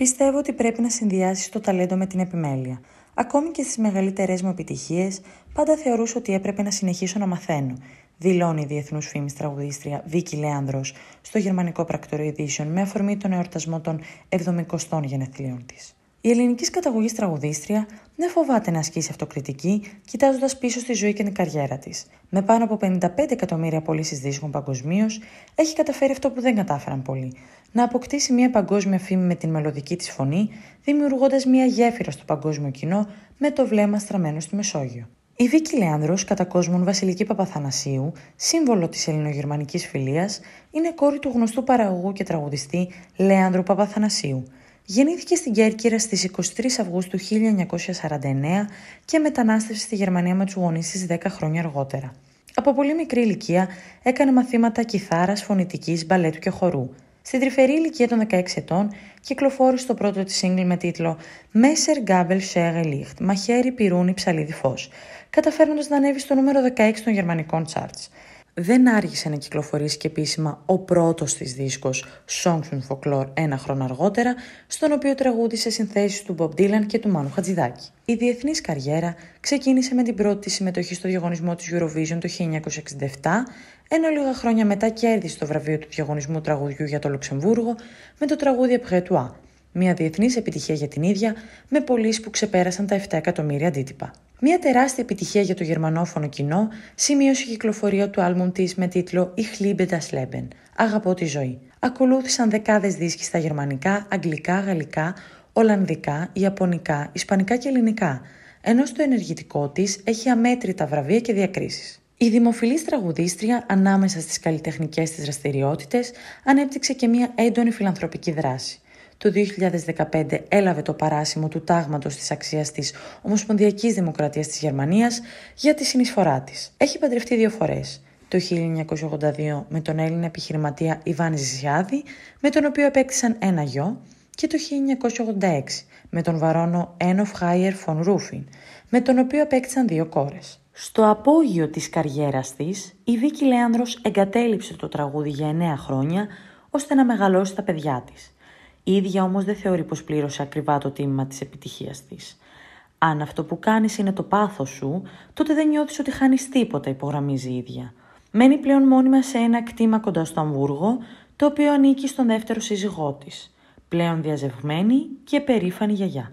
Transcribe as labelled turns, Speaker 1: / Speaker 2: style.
Speaker 1: Πιστεύω ότι πρέπει να συνδυάσεις το ταλέντο με την επιμέλεια. Ακόμη και στις μεγαλύτερες μου επιτυχίες, πάντα θεωρούσα ότι έπρεπε να συνεχίσω να μαθαίνω. Δηλώνει η διεθνούς φήμης τραγουδίστρια Βίκη Λέανδρος στο γερμανικό πρακτορείο Edition με αφορμή τον εορτασμό των 70 γενεθλίων της. Η ελληνικής καταγωγής τραγουδίστρια δεν φοβάται να ασκήσει αυτοκριτική, κοιτάζοντας πίσω στη ζωή και την καριέρα της. Με πάνω από 55 εκατομμύρια πωλήσεις δίσκων παγκοσμίως, έχει καταφέρει αυτό που δεν κατάφεραν πολλοί. Να αποκτήσει μια παγκόσμια φήμη με την μελωδική της φωνή, δημιουργώντας μια γέφυρα στο παγκόσμιο κοινό με το βλέμμα στραμμένο στη Μεσόγειο. Η Βίκη Λέανδρο, κατά κόσμον Βασιλική Παπαθανασίου, σύμβολο της ελληνογερμανικής φιλίας, είναι κόρη του γνωστού παραγωγού και τραγουδιστή Λέανδρου Παπαθανασίου. Γεννήθηκε στην Κέρκυρα στις 23 Αυγούστου 1949 και μετανάστευσε στη Γερμανία με τους γονείς της 10 χρόνια αργότερα. Από πολύ μικρή ηλικία έκανε μαθήματα κιθάρας, φωνητικής, μπαλέτου και χορού. Στην τρυφερή ηλικία των 16 ετών κυκλοφόρησε το πρώτο της σύγκλι με τίτλο «Messer Gabel Schere Licht» «Μαχαίρι πυρούνι ψαλίδι φως», καταφέρνοντας να ανέβει στο νούμερο 16 των γερμανικών charts δεν άργησε να κυκλοφορήσει και επίσημα ο πρώτος της δίσκος Songs from Folklore ένα χρόνο αργότερα, στον οποίο τραγούδισε συνθέσεις του Bob Dylan και του Μάνου Χατζηδάκη. Η διεθνής καριέρα ξεκίνησε με την πρώτη της συμμετοχή στο διαγωνισμό της Eurovision το 1967, ενώ λίγα χρόνια μετά κέρδισε το βραβείο του διαγωνισμού τραγουδιού για το Λουξεμβούργο με το τραγούδι Après toi, μια διεθνής επιτυχία για την ίδια, με πωλήσεις που ξεπέρασαν τα 7 εκατομμύρια αντίτυπα. Μια τεράστια επιτυχία για το γερμανόφωνο κοινό σημείωσε η κυκλοφορία του άλμπουμ της με τίτλο Ich liebe das Leben, Αγαπώ τη ζωή. Ακολούθησαν δεκάδες δίσκοι στα γερμανικά, αγγλικά, γαλλικά, ολλανδικά, ιαπωνικά, ισπανικά και ελληνικά, ενώ στο ενεργητικό της έχει αμέτρητα βραβεία και διακρίσεις. Η δημοφιλής τραγουδίστρια ανάμεσα στις καλλιτεχνικές της δραστηριότητες ανέπτυξε και μια έντονη φιλανθρωπική δράση το 2015 έλαβε το παράσημο του τάγματος της αξίας της Ομοσπονδιακής Δημοκρατίας της Γερμανίας για τη συνεισφορά της. Έχει παντρευτεί δύο φορές. Το 1982 με τον Έλληνα επιχειρηματία Ιβάν Ζησιάδη, με τον οποίο επέκτησαν ένα γιο, και το 1986 με τον βαρόνο Ένοφ Χάιερ Φον Ρούφιν, με τον οποίο επέκτησαν δύο κόρες. Στο απόγειο της καριέρας της, η Βίκη Λέανδρος εγκατέλειψε το τραγούδι για 9 χρόνια, ώστε να μεγαλώσει τα παιδιά της. Η ίδια όμως δεν θεωρεί πως πλήρωσε ακριβά το τίμημα της επιτυχίας της. Αν αυτό που κάνεις είναι το πάθος σου, τότε δεν νιώθεις ότι χάνεις τίποτα, υπογραμμίζει η ίδια. Μένει πλέον μόνιμα σε ένα κτήμα κοντά στο Αμβούργο, το οποίο ανήκει στον δεύτερο σύζυγό της. Πλέον διαζευγμένη και περήφανη γιαγιά.